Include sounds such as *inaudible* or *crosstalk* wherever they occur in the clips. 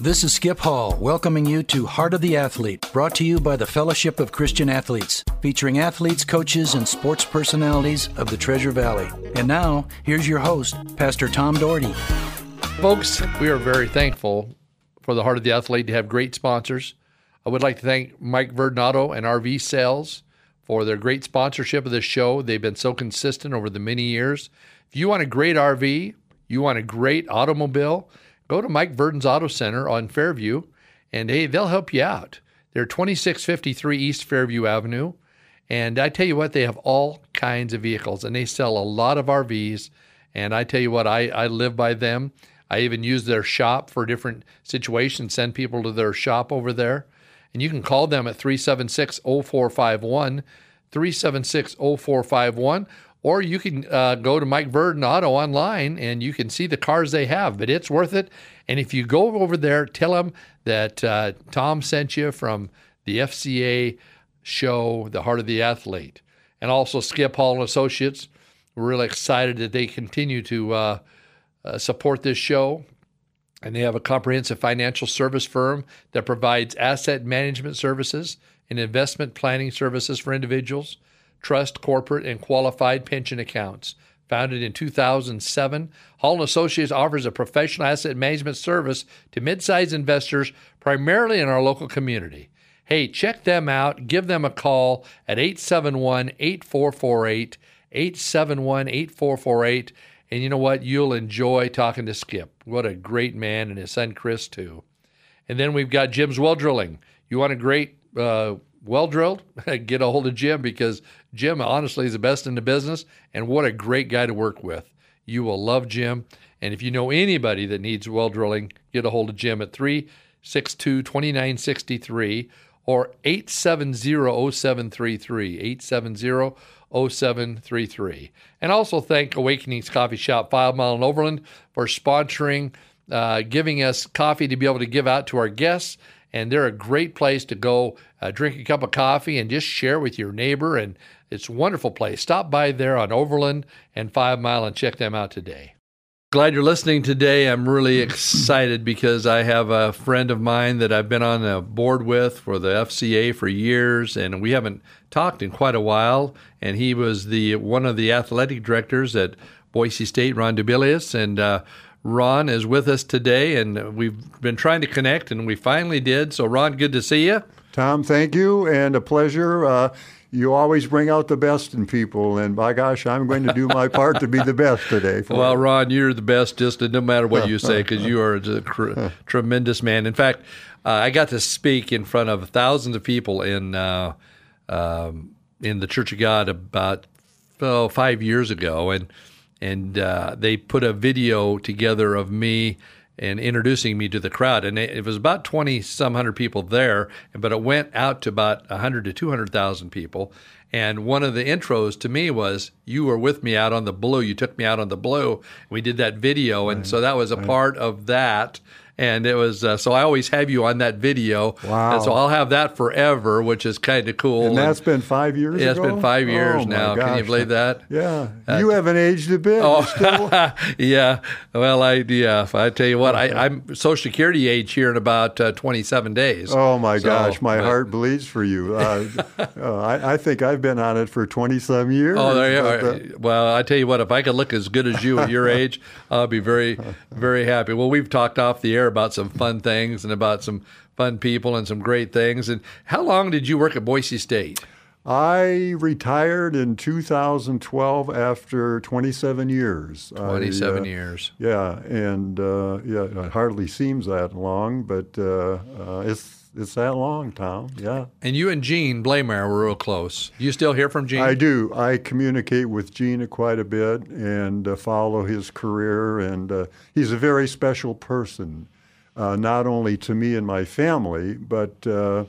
This is Skip Hall, welcoming you to Heart of the Athlete, brought to you by the Fellowship of Christian Athletes, featuring athletes, coaches, and sports personalities of the Treasure Valley. And now, here's your host, Pastor Tom Doherty. Folks, we are very thankful for the Heart of the Athlete to have great sponsors. I would like to thank Mike Verdon Auto and RV Sales for their great sponsorship of this show. They've been so consistent over the many years. If you want a great RV, you want a great automobile, go to Mike Verdon's Auto Center on Fairview, and hey, they'll help you out. They're 2653 East Fairview Avenue. And I tell you what, they have all kinds of vehicles and they sell a lot of RVs. And I tell you what, I, I live by them. I even use their shop for different situations, send people to their shop over there. And you can call them at 376 0451, 376 0451, or you can uh, go to Mike Verdon Auto online and you can see the cars they have. But it's worth it. And if you go over there, tell them that uh, Tom sent you from the FCA show, The Heart of the Athlete, and also Skip Hall and Associates. We're really excited that they continue to uh, uh, support this show. And they have a comprehensive financial service firm that provides asset management services and investment planning services for individuals trust, corporate, and qualified pension accounts. Founded in 2007, Hall & Associates offers a professional asset management service to mid-sized investors primarily in our local community. Hey, check them out. Give them a call at 871-8448, 871-8448. And you know what? You'll enjoy talking to Skip. What a great man and his son Chris too. And then we've got Jim's Well Drilling. You want a great uh, well drilled, *laughs* get a hold of Jim because Jim honestly is the best in the business and what a great guy to work with. You will love Jim. And if you know anybody that needs well drilling, get a hold of Jim at 362 2963 or 870 0733. 870 0733. And also thank Awakenings Coffee Shop, Five Mile and Overland, for sponsoring, uh, giving us coffee to be able to give out to our guests and they're a great place to go uh, drink a cup of coffee and just share with your neighbor. And it's a wonderful place. Stop by there on Overland and Five Mile and check them out today. Glad you're listening today. I'm really *laughs* excited because I have a friend of mine that I've been on a board with for the FCA for years, and we haven't talked in quite a while. And he was the one of the athletic directors at Boise State, Ron Dibelius, and uh, Ron is with us today, and we've been trying to connect, and we finally did. So, Ron, good to see you. Tom, thank you, and a pleasure. Uh, you always bring out the best in people, and by gosh, I'm going to do my part to be the best today. well, you. Ron, you're the best, just no matter what you *laughs* say, because you are a cr- tremendous man. In fact, uh, I got to speak in front of thousands of people in uh, um, in the Church of God about oh, five years ago, and and uh, they put a video together of me and introducing me to the crowd. And it, was about 20 some hundred people there, but it went out to about 100 to 200,000 people. And one of the intros to me was, You were with me out on the blue. You took me out on the blue. We did that video. And so that was a right. part of that and it was uh, so I always have you on that video. Wow! And so I'll have that forever, which is kind of cool. And that's and, been five years. Yeah, ago? it's been five years oh, now. Gosh. Can you believe that? Yeah, uh, you haven't aged a bit. Oh, *laughs* yeah. Well, I yeah. I tell you what, I, am Social Security age here in about uh, 27 days. Oh my so, gosh, my but, heart bleeds for you. Uh, *laughs* uh, I, I, think I've been on it for 20 some years. Oh, there you are. Well, I tell you what, if I could look as good as you at your *laughs* age, I'll be very, very happy. Well, we've talked off the air about some fun things and about some fun people and some great things. And how long did you work at Boise State? I retired in 2012 after 27 years. 27 I, uh, years. Yeah, and uh, yeah, it hardly seems that long, but uh, uh, it's it's that long, Tom. Yeah. And you and Gene Bleymaier were real close. You still hear from Gene? I do. I communicate with Gene quite a bit and uh, follow his career, and uh, he's a very special person uh, not only to me and my family, but uh,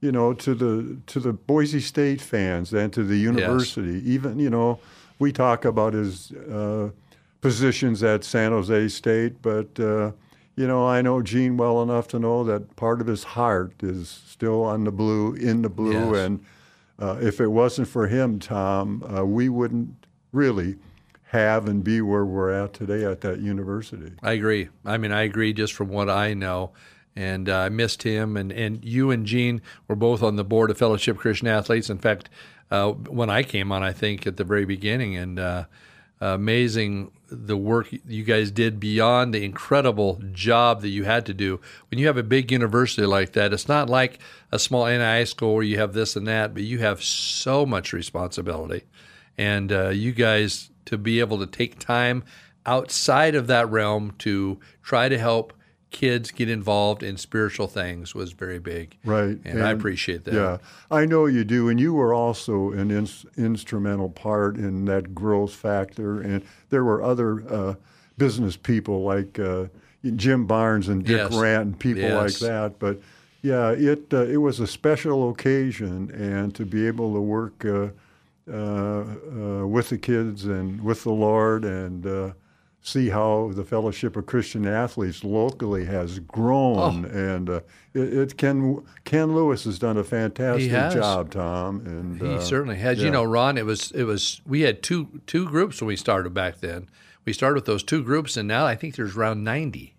you know to the to the Boise State fans and to the university. Yes. Even you know we talk about his uh, positions at San Jose State, but uh, you know I know Gene well enough to know that part of his heart is still on the blue, in the blue, yes. and uh, if it wasn't for him, Tom, uh, we wouldn't really have and be where we're at today at that university. I agree. I mean, I agree just from what I know. and uh, I missed him. And, and you and Gene were both on the board of Fellowship Christian Athletes. In fact, uh, when I came on, I think at the very beginning, and uh, amazing the work you guys did beyond the incredible job that you had to do. When you have a big university like that, it's not like a small NI school where you have this and that, but you have so much responsibility. And uh, you guys, to be able to take time outside of that realm to try to help kids get involved in spiritual things was very big. Right. And, and I appreciate that. Yeah, I know you do. And you were also an in, instrumental part in that growth factor. And there were other uh, business people like uh, Jim Barnes and Dick yes. Rant and people yes. like that. But yeah, it, uh, it was a special occasion. And to be able to work uh, with the kids and with the Lord and see how the Fellowship of Christian Athletes locally has grown, oh. and uh, it, it, Ken Ken Lewis has done a fantastic job, Tom. And he uh, certainly has. Yeah. You know, Ron, it was it was we had two two groups when we started back then. We started with those two groups, and now I think there's around ninety.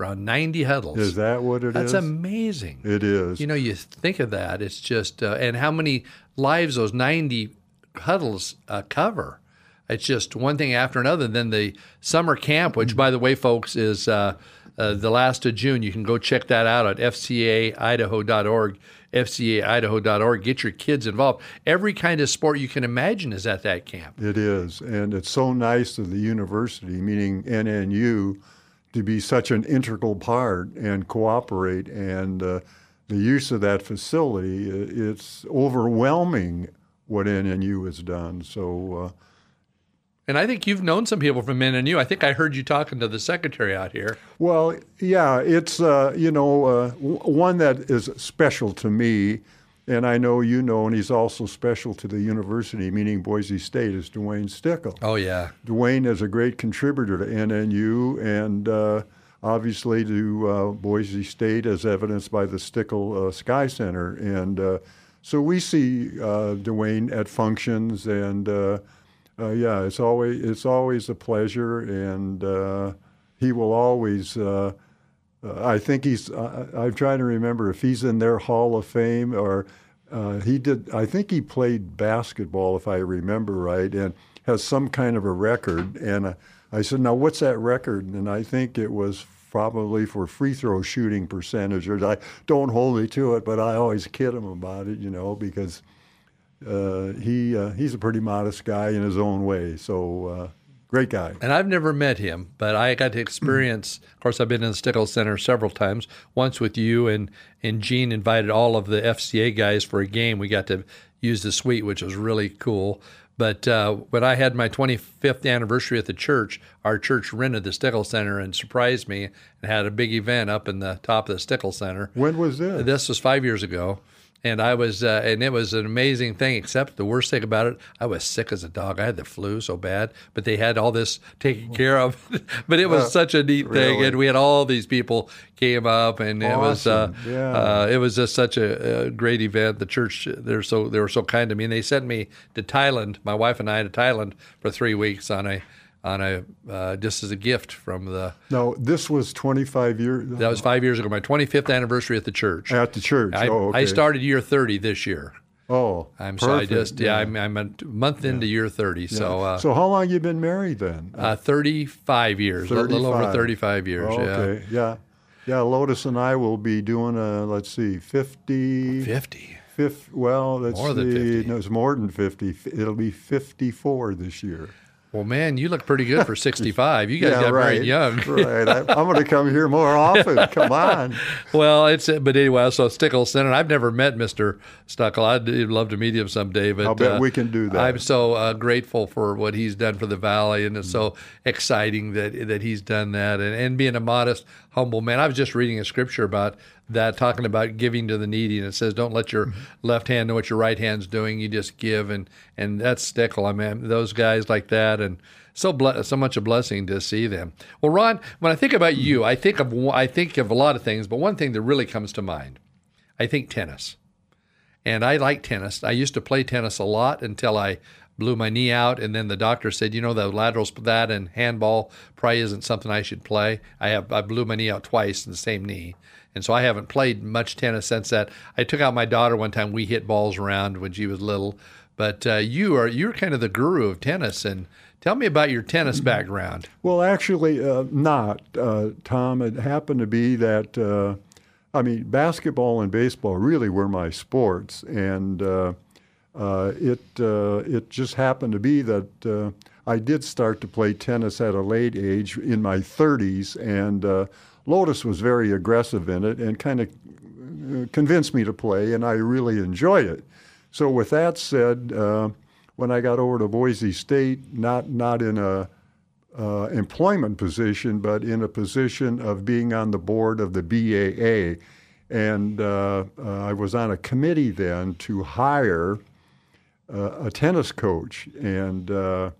Around 90 huddles. Is that what it That's is? That's amazing. It is. You know, you think of that. It's just, uh, and how many lives those 90 huddles uh, cover it's just one thing after another. And then the summer camp, which, by the way, folks, is uh, uh, the last of June. You can go check that out at fcaidaho.org, fcaidaho.org. Get your kids involved. Every kind of sport you can imagine is at that camp. It is. And it's so nice of the university, meaning NNU, to be such an integral part and cooperate. And uh, the use of that facility, it's overwhelming what NNU has done. So, uh, and I think you've known some people from NNU. I think I heard you talking to the secretary out here. Well, yeah, it's uh, you know uh, one that is special to me, and I know you know, and he's also special to the university, meaning Boise State, is Duane Stueckle. Oh yeah, Duane is a great contributor to NNU, and uh, obviously to uh, Boise State, as evidenced by the Stueckle uh, Sky Center, and uh, so we see Duane at functions and uh, yeah, it's always it's always a pleasure, and uh, he will always. Uh, uh I think he's. I'm trying to remember if he's in their Hall of Fame or uh, he did. I think he played basketball, if I remember right, and has some kind of a record. And I said, "Now, what's that record?" And I think it was probably for free throw shooting percentages. I don't hold me to it, but I always kid him about it, you know, because uh, he uh, he's a pretty modest guy in his own way. So uh, great guy. And I've never met him, but I got to experience. of course, I've been in the Stueckle Center several times. Once with you and and Gene invited all of the FCA guys for a game. We got to use the suite, which was really cool. But uh, when I had my 25th anniversary at the church, our church rented the Stueckle Center and surprised me and had a big event up in the top of the Stueckle Center. When was this? This was five years ago and I was, uh, and it was an amazing thing. Except the worst thing about it, I was sick as a dog. I had the flu so bad, but they had all this taken care of. *laughs* but it was uh, such a neat thing, and we had all these people came up, and awesome. it was, uh, yeah. Uh, it was just such a, a, great event. The church, they're so they were so kind to me, and they sent me to Thailand, my wife and I to Thailand for three weeks on a on a uh, just as a gift from the. No, this was 25 years. That was five years ago. My 25th anniversary at the church. At the church. I, oh, okay. I started year 30 this year. Oh, I'm so I just yeah, yeah I'm, I'm, a month into year 30. Yeah. So uh, so how long you been married then? Uh, 35 years, 35. a little over 35 years. Oh, okay, yeah. yeah, yeah. Lotus and I will be doing a let's see, 50. 50. 50 well, let's more see. No, it's more than 50. It'll be 54 this year. Well, man, you look pretty good for 65. You guys yeah, got right, married young. *laughs* right. I, am going to come here more often. Come on. *laughs* well, it's but anyway. So Stueckle Center. I've never met Mr. Stueckle. I'd love to meet him someday. But I'll bet uh, we can do that. I'm so uh, grateful for what he's done for the valley, and it's mm-hmm. so exciting that that he's done that, and, and being a modest, humble man. I was just reading a scripture about that talking about giving to the needy and it says don't let your mm-hmm. left hand know what your right hand's doing. You just give. And and that's stueckle. I mean those guys like that and so ble- so much a blessing to see them. Well ron when i think about you i think of i think of a lot of things but one thing that really comes to mind i think tennis. And i like tennis. I used to play tennis a lot until i blew my knee out, and then the doctor said, you know, the laterals that and handball probably isn't something I should play. I have I blew my knee out twice in the same knee, and so I haven't played much tennis since that. I took out my daughter one time. We hit balls around when she was little, but uh, you are you're kind of the guru of tennis and. Tell me about your tennis background. Well, actually, uh, not, uh, Tom. It happened to be that, uh, I mean, basketball and baseball really were my sports, and uh, uh, it uh, it just happened to be that I did start to play tennis at a late age in my 30s, and Lotus was very aggressive in it and kind of convinced me to play, and I really enjoy it. So, with that said when I got over to Boise State, not not in a uh, employment position, but in a position of being on the board of the BAA, and uh, uh, I was on a committee then to hire uh, a tennis coach, and uh,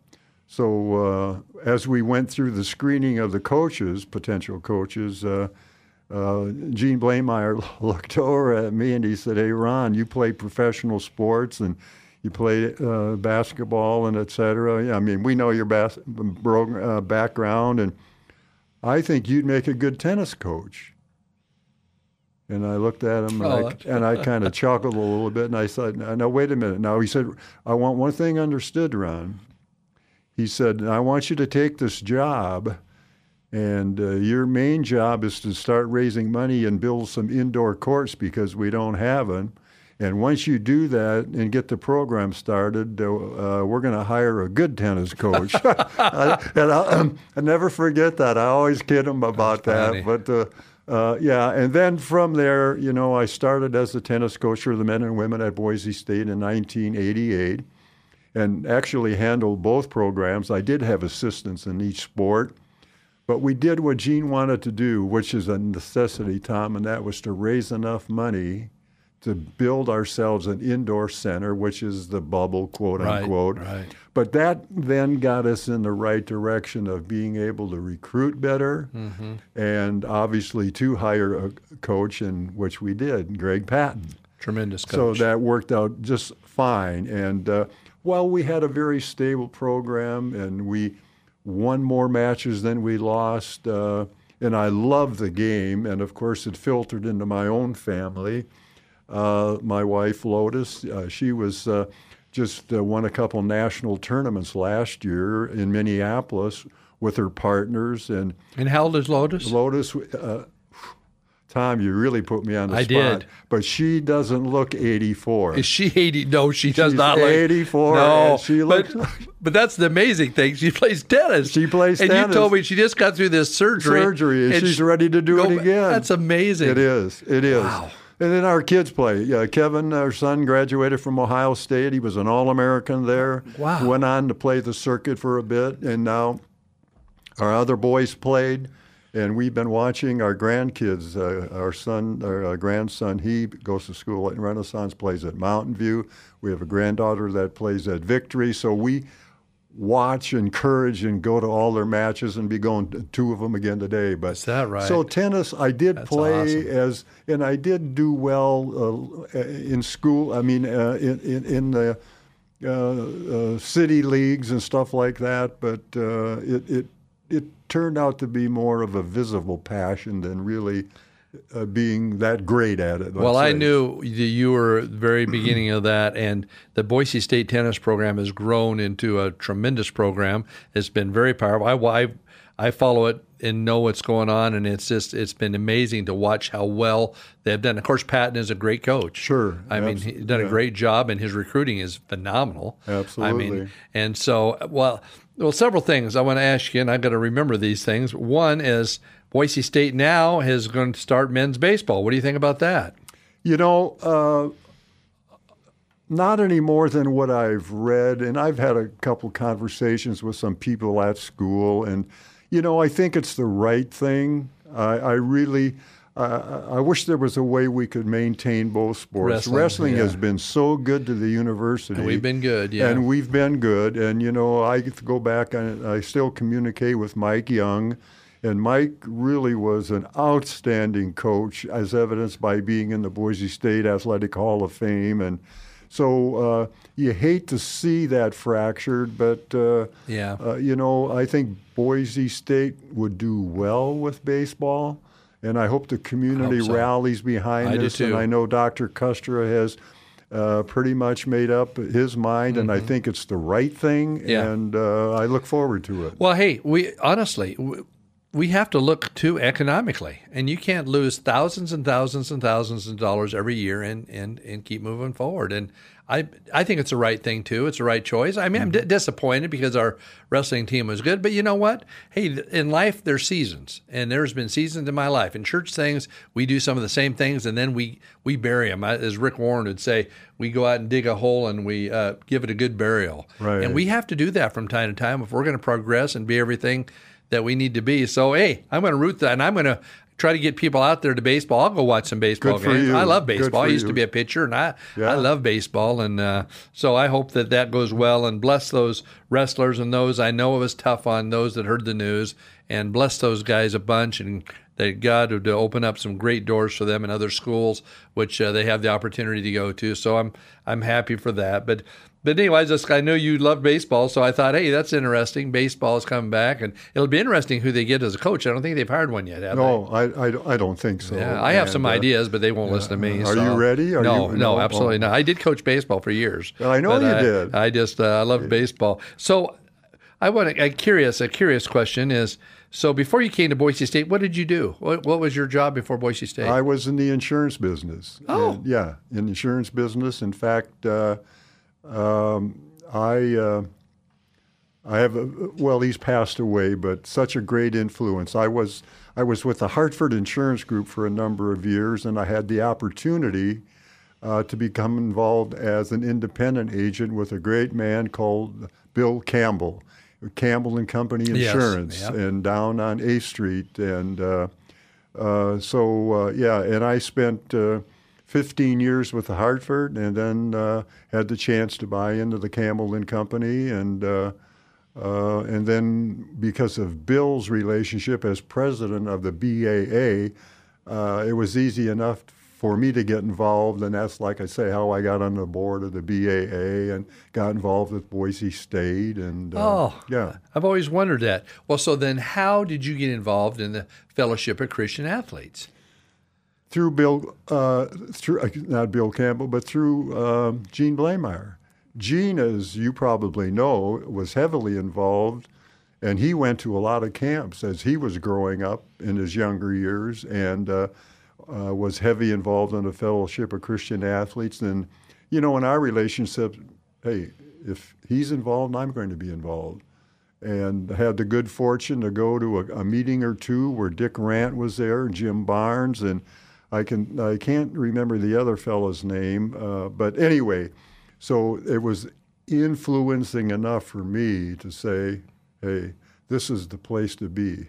so uh, as we went through the screening of the coaches, potential coaches. Gene Bleymaier *laughs* looked over at me and he said, "Hey, Ron, you play professional sports and you play uh, basketball and et cetera. Yeah, I mean, we know your bas- uh, background, and I think you'd make a good tennis coach. And I looked at him, and oh, I, and I *laughs* kind of chuckled a little bit, and I said, "Now wait a minute." Now he said, "I want one thing understood, Ron." He said, "I want you to take this job." And uh, your main job is to start raising money and build some indoor courts because we don't have them. And once you do that and get the program started, uh, uh we're going to hire a good tennis coach. *laughs* I, and I, um, I, never forget that. I always kid him about that. But uh, uh, yeah, and then from there, you know, I started as a tennis coach for the men and women at Boise State in 1988 and actually handled both programs. I did have assistants in each sport. But we did what Gene wanted to do, which is a necessity, Tom, and that was to raise enough money to build ourselves an indoor center, which is the bubble, quote unquote. Right, right. But that then got us in the right direction of being able to recruit better mm-hmm. and obviously to hire a coach, in which we did, Greg Patton. Tremendous coach. So that worked out just fine. And uh, well, we had a very stable program and we won more matches than we lost. Uh, and I loved the game. And of course, it filtered into my own family. Uh, my wife Lotus, uh, she was uh, just uh, won a couple national tournaments last year in Minneapolis with her partners. And and how old is Lotus? Lotus. Tom, you really put me on the I spot. I did. But she doesn't look 84. Is she 80? No, she does She's not 84. No, she looks. But, *laughs* but that's the amazing thing. She plays tennis. She plays and tennis. And you told me she just got through this surgery. Surgery, and, and she's ready to do go, it again. That's amazing. It is. It is. Wow. And then our kids play. Yeah, Kevin, our son, graduated from Ohio State. He was an All American there. Wow. Went on to play the circuit for a bit, and now our other boys played. And we've been watching our grandkids. Uh, our son, our uh, grandson, he goes to school at Renaissance, plays at Mountain View. We have a granddaughter that plays at Victory. So we watch, encourage, and go to all their matches and be going to two of them again today. But is that right? So tennis, I did That's play awesome. as, and I did do well uh, in school. I mean, uh, in, in, in the uh, uh city leagues and stuff like that. But uh, it it it turned out to be more of a visible passion than really uh, being that great at it. Well, say. I knew you were the very beginning of that, and the Boise State tennis program has grown into a tremendous program. It's been very powerful. I, I, I follow it and know what's going on, and it's just it's been amazing to watch how well they've done. Of course, Patton is a great coach. Sure, I mean he's done yeah. a great job, and his recruiting is phenomenal. Absolutely. I mean, and so well, well, several things I want to ask you, and I've got to remember these things. One is Boise State now is going to start men's baseball. What do you think about that? You know, uh, not any more than what I've read, and I've had a couple conversations with some people at school, and you know, I think it's the right thing. I, I really. Uh, I wish there was a way we could maintain both sports. Wrestling, Wrestling yeah. has been so good to the university. And we've been good, yeah. And we've been good. And, you know, I go back and I still communicate with Mike Young and Mike really was an outstanding coach, as evidenced by being in the Boise State Athletic Hall of Fame. And So uh, you hate to see that fractured, but uh, Yeah. uh, you know, I think Boise State would do well with baseball, and I hope the community Hope so. rallies behind I do this. And. I know Dr. Kustra has uh, pretty much made up his mind, and I think it's the right thing, Mm-hmm. Yeah. and uh, I look forward to it. Well, hey, we honestly we have to look too economically, and you can't lose thousands and thousands and thousands of dollars every year and and and keep moving forward. And I I think it's the right thing too. It's the right choice. I mean, I'm d- disappointed because our wrestling team was good, but you know what? Hey, th- in life there's seasons, and there's been seasons in my life. In church things, we do some of the same things, and then we we bury them. As Rick Warren would say, we go out and dig a hole and we uh, give it a good burial. Right. And we have to do that from time to time if we're going to progress and be everything that we need to be. So, hey, I'm going to root that, and I'm going to try to get people out there to baseball. I'll go watch some baseball games. you. I love baseball. I used to be a pitcher, and I Yeah. I love baseball, and uh, so I hope that that goes well. And bless those wrestlers and those I know it was tough on those that heard the news, and bless those guys a bunch and. That God would open up some great doors for them in other schools, which uh, they have the opportunity to go to. So I'm I'm happy for that. But but anyways, just, I know you love baseball, so I thought, hey, that's interesting. Baseball is coming back, and it'll be interesting who they get as a coach. I don't think they've hired one yet, have No, I, I, don't- I don't think so. Yeah, I have And, some uh, ideas, but they won't listen to me. Are so- you ready? Are no, you- no, no? absolutely not. I did coach baseball for years. I know you I- did. I just uh, I love baseball. So I want to, a curious a curious question is so before you came to Boise State, what did you do? What, what was your job before Boise State? I was in the insurance business. Oh. And, yeah, in the insurance business. In fact, uh, um, I uh, I have a, well, he's passed away, but such a great influence. I was I was with the Hartford Insurance Group for a number of years, and I had the opportunity uh, to become involved as an independent agent with a great man called Bill Campbell, Campbell and Company Yes, Insurance, and down on A Street, and uh, uh, so uh, yeah, and I spent. Uh, 15 years with the Hartford, and then uh, had the chance to buy into the Campbell and Company, and uh, uh, and then because of Bill's relationship as president of the BAA, uh, it was easy enough for me to get involved, and that's like I say how I got on the board of the BAA and got involved with Boise State, and uh, Oh. yeah. I've always wondered that. Well, so then how did you get involved in the Fellowship of Christian Athletes? Through Bill, uh, through uh, not Bill Campbell, but through um, Gene Bleymaier. Gene, as you probably know, was heavily involved, and he went to a lot of camps as he was growing up in his younger years, and uh, uh, was heavy involved in the Fellowship of Christian Athletes. And you know, in our relationship, hey, if he's involved, I'm going to be involved and had the good fortune to go to a, a meeting or two where Dick Rant was there, Jim Barnes, and I can I can't remember the other fellow's name, uh, but anyway, so it was influencing enough for me to say, hey, this is the place to be,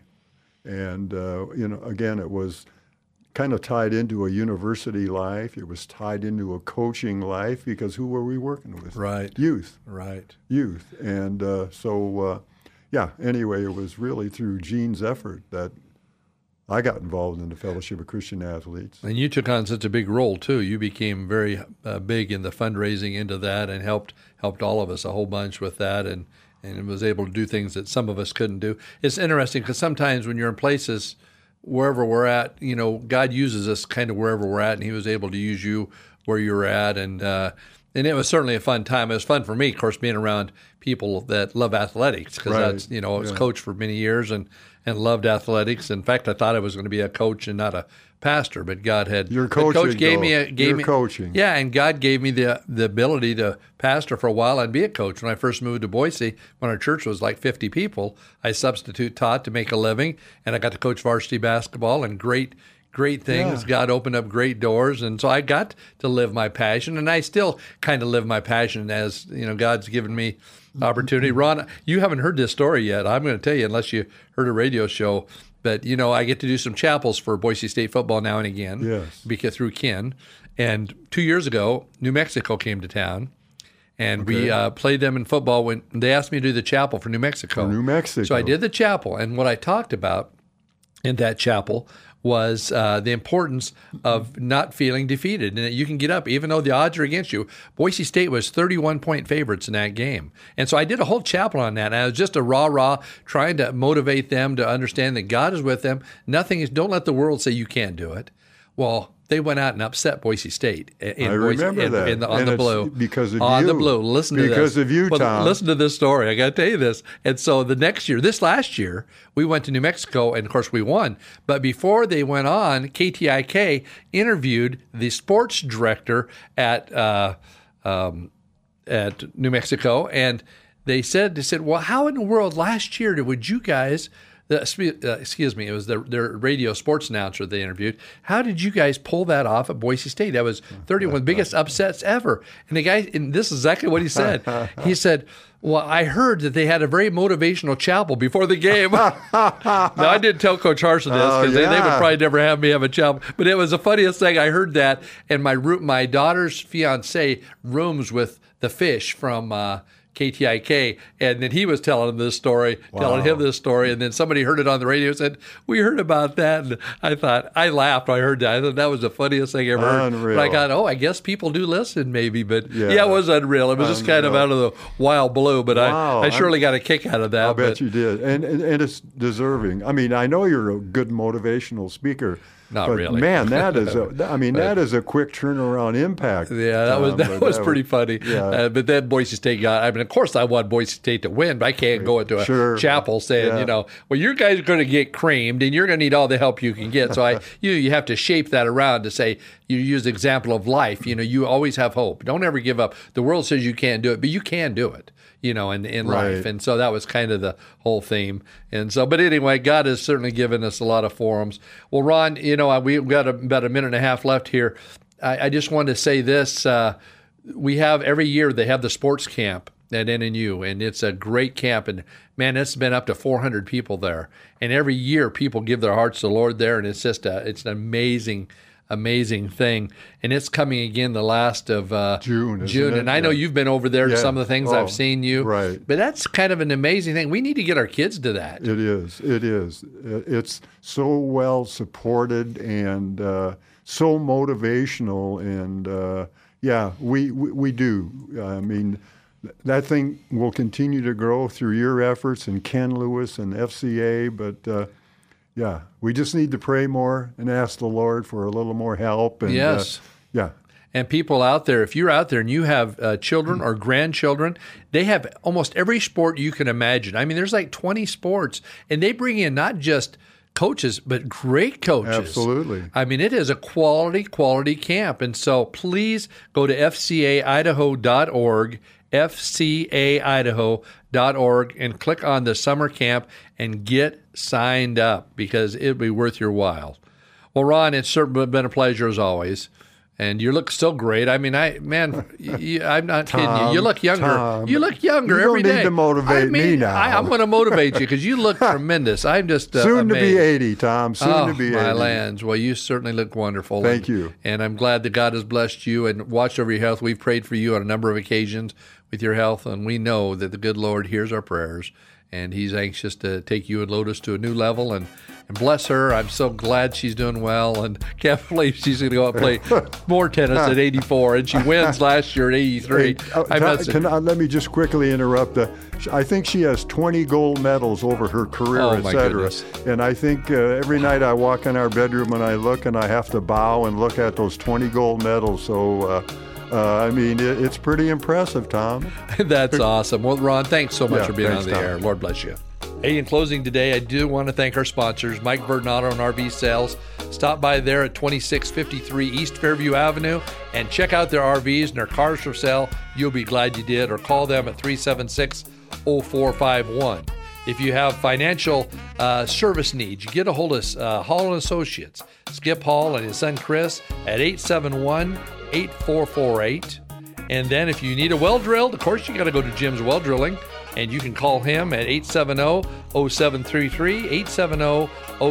and uh, you know, again, it was kind of tied into a university life. It was tied into a coaching life because who were we working with? Right. Youth Right. youth. And uh, so, uh, yeah, anyway, it was really through Gene's effort that I got involved in the Fellowship of Christian Athletes. And you took on such a big role too. You became very uh, big in the fundraising into that, and helped helped all of us a whole bunch with that, and and was able to do things that some of us couldn't do. It's interesting because sometimes when you're in places wherever we're at, you know, God uses us kind of wherever we're at, and He was able to use you where you're at, and uh, and it was certainly a fun time. It was fun for me, of course, being around people that love athletics because Right. that's you know I was Yeah. coach for many years and and loved athletics. In fact, I thought I was going to be a coach and not a pastor, but God had You're but coach gave though. me a gave You're me coaching. Yeah, and God gave me the the ability to pastor for a while and be a coach. When I first moved to Boise, when our church was like 50 people, I substitute taught to make a living, and I got to coach varsity basketball and great great things. Yeah. God opened up great doors, and so I got to live my passion, and I still kind of live my passion as you know God's given me opportunity. Ron, you haven't heard this story yet. I'm going to tell you unless you heard a radio show. But you know, I get to do some chapels for Boise State football now and again Yes. because through Ken. And two years ago, New Mexico came to town, and we uh, played them in football. When they asked me to do the chapel for New Mexico, New Mexico. so I did the chapel. And what I talked about in that chapel was uh, the importance of not feeling defeated and that you can get up even though the odds are against you. Boise State was 31 point favorites in that game. And so I did a whole chapel on that. And I was just a rah rah trying to motivate them to understand that God is with them. Nothing is, don't let the world say you can't do it. Well, they went out and upset Boise State. In I remember Boise, that in, in the, on and the blue because of you on you. the blue. Listen to this Because of you, well, Tom. Listen to this story. I got to tell you this. And so the next year, this last year, we went to New Mexico, and of course we won. But before they went on, KTIK interviewed the sports director at uh, um, at New Mexico, and they said they said, "Well, how in the world last year did, would you guys?" Uh, excuse me, it was the, their radio sports announcer they interviewed. How did you guys pull that off at Boise State? That was *laughs* 31 biggest upsets ever. And the guy, and this is exactly what he said. *laughs* He said, well, I heard that they had a very motivational chapel before the game. *laughs* now, I didn't tell Coach Harsin this because Oh, they, they would probably never have me have a chapel. But it was the funniest thing. I heard that, and my my daughter's fiance rooms with the fish from uh, KTIK, and then he was telling him this story, telling him this story, and then somebody heard it on the radio and said, "We heard about that." And I thought I laughed. when I heard that. I thought that was the funniest thing I ever heard. Unreal. But I thought, oh, I guess people do listen, maybe. But yeah, Yeah. it was unreal. It was just kind of out of the wild blue. But Wow. I, I surely got a kick out of that. I bet but you did, and, and and it's deserving. I mean, I know you're a good motivational speaker. Not but really. man. That is a. *laughs* I mean, that is a quick turnaround impact. Yeah, that was that but was pretty funny. Yeah. Uh, but then Boise State got. I mean, of course, I want Boise State to win, but I can't go into a Sure. chapel saying, Yeah. you know, well, you guys are going to get creamed, and you're going to need all the help you can get. So I, *laughs* you, you have to shape that around to say you use the example of life. You know, you always have hope. Don't ever give up. The world says you can't do it, but you can do it. You know, in, in Right. life, and so that was kind of the whole theme. And so, but anyway, God has certainly given us a lot of forums. Well, Ron, you know, we've got about a minute and a half left here. I, I just wanted to say this. Uh, we have every year they have the sports camp at NNU, and it's a great camp. And man, it's been up to 400 people there. And every year, people give their hearts to the Lord there, and it's just a, it's an amazing, amazing thing. And it's coming again the last of uh, June, June, it? and I know Yeah. you've been over there to Yeah. some of the things Oh, I've seen you. right. But that's kind of an amazing thing. We need to get our kids to that. It is. It is. Uh, It's so well supported and uh, so motivational, and uh, yeah, we, we we do. I mean, that thing will continue to grow through your efforts and Ken Lewis and FCA, but. Uh, yeah, we just need to pray more and ask the Lord for a little more help. And, uh, Yes. yeah. And people out there, if you're out there and you have uh, children or grandchildren, they have almost every sport you can imagine. I mean, there's like 20 sports, and they bring in not just coaches, but great coaches. Absolutely. I mean, it is a quality, quality camp. And so please go to fcaidaho.org, fcaidaho.org, and click on the summer camp and get signed up because it'll be worth your while. Well, Ron, it's certainly been a pleasure as always. And you look so great. I mean, I man, you, I'm not kidding you. You look younger. Tom, you look younger you don't need to motivate I me now. I, am going to motivate you because you look *laughs* tremendous. I'm just uh, Soon to be 80, Tom. Soon oh, to be 80. my lands. Well, you certainly look wonderful. Thank and, you. And I'm glad that God has blessed you and watched over your health. We've prayed for you on a number of occasions with your health, and we know that the good Lord hears our prayers, and He's anxious to take you and Lotus to a new level. And, and bless her. I'm so glad she's doing well, and *laughs* can't believe she's going to go out and play *laughs* more tennis at 84, and she wins *laughs* last year at 83. Hey, uh, I'm can I, let me just quickly interrupt. Uh, I think she has 20 gold medals over her career, Oh, et cetera. And I think uh, every night I walk in our bedroom and I look and I have to bow and look at those 20 gold medals. So, uh, I mean, it, it's pretty impressive, Tom. *laughs* That's awesome. Well, Ron, thanks so much Yeah, for being thanks, on the Tom. air. Lord bless you. Hey, in closing today, I do want to thank our sponsors, Mike Verdon Auto and RV Sales. Stop by there at 2653 East Fairview Avenue and check out their RVs and their cars for sale. You'll be glad you did, or call them at 376 0451. If you have financial uh, service needs, you get a hold of uh, Hall and Associates, Skip Hall and his son Chris at 871 8448. And then if you need a well drilled, of course, you got to go to Jim's Well Drilling and you can call him at 870 0733, 870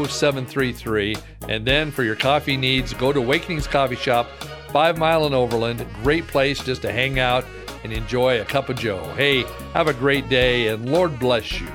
0733. And then for your coffee needs, go to Awakenings Coffee Shop, five mile in Overland. Great place just to hang out and enjoy a cup of Joe. Hey, have a great day and Lord bless you.